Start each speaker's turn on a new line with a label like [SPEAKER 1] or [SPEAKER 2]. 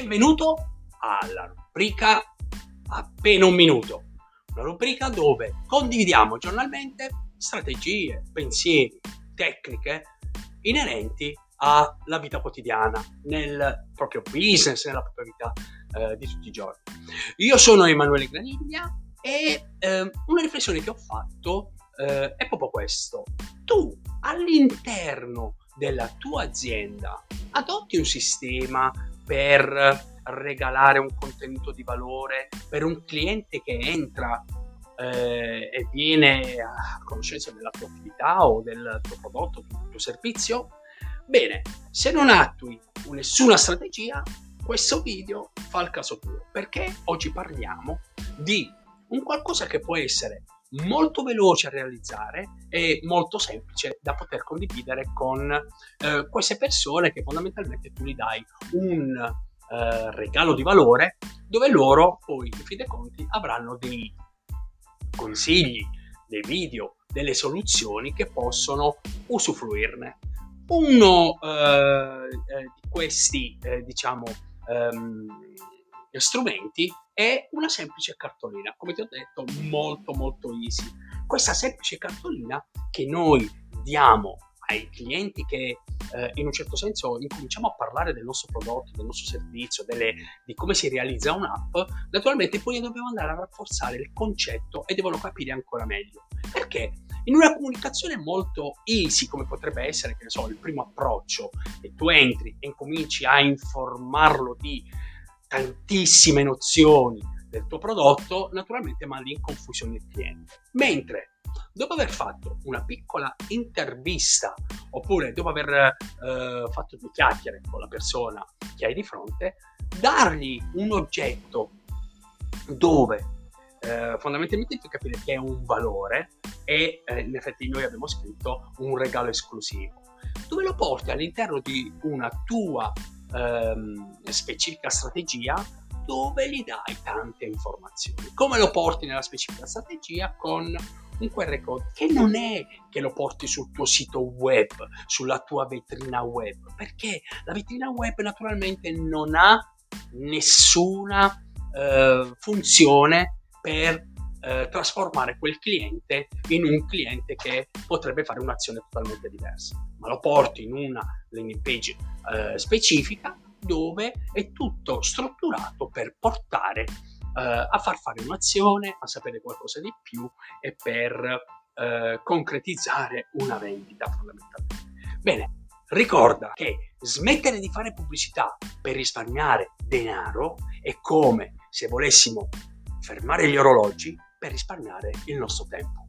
[SPEAKER 1] Benvenuto alla rubrica Appena un minuto, una rubrica dove condividiamo giornalmente strategie, pensieri, tecniche inerenti alla vita quotidiana, nel proprio business, nella propria vita eh, di tutti i giorni. Io sono Emanuele Graniglia e eh, una riflessione che ho fatto eh, è proprio questo. Tu all'interno della tua azienda adotti un sistema per regalare un contenuto di valore per un cliente che entra eh, e viene a conoscenza della tua attività o del tuo prodotto, del tuo servizio? Bene, se non attui nessuna strategia, questo video fa il caso tuo, perché oggi parliamo di un qualcosa che può essere molto veloce a realizzare e molto semplice da poter condividere con eh, queste persone che fondamentalmente tu gli dai un eh, regalo di valore dove loro poi in fin dei conti avranno dei consigli, dei video, delle soluzioni che possono usufruirne. Uno eh, eh di questi, eh, diciamo, ehm, strumenti è una semplice cartolina, come ti ho detto, molto molto easy. Questa semplice cartolina che noi diamo ai clienti che eh, in un certo senso incominciamo a parlare del nostro prodotto, del nostro servizio, delle, di come si realizza un'app, naturalmente poi dobbiamo andare a rafforzare il concetto e devono capire ancora meglio. Perché? In una comunicazione molto easy, come potrebbe essere, che ne so, il primo approccio, e tu entri e incominci a informarlo di tantissime nozioni del tuo prodotto, naturalmente mandi in confusione il cliente. Mentre dopo aver fatto una piccola intervista oppure dopo aver eh, fatto due chiacchiere con la persona che hai di fronte, dargli un oggetto dove eh, fondamentalmente devi capire che è un valore e eh, in effetti noi abbiamo scritto un regalo esclusivo dove lo porti all'interno di una tua ehm, specifica strategia dove gli dai tante informazioni. Come lo porti nella specifica strategia? Con un QR code che non è che lo porti sul tuo sito web, sulla tua vetrina web, perché la vetrina web naturalmente non ha nessuna eh, funzione per eh, trasformare quel cliente in un cliente che potrebbe fare un'azione totalmente diversa, ma lo porti in una landing page eh, specifica dove è tutto strutturato per portare eh, a far fare un'azione, a sapere qualcosa di più e per eh, concretizzare una vendita fondamentalmente. Bene, ricorda che smettere di fare pubblicità per risparmiare denaro è come se volessimo fermare gli orologi per risparmiare il nostro tempo.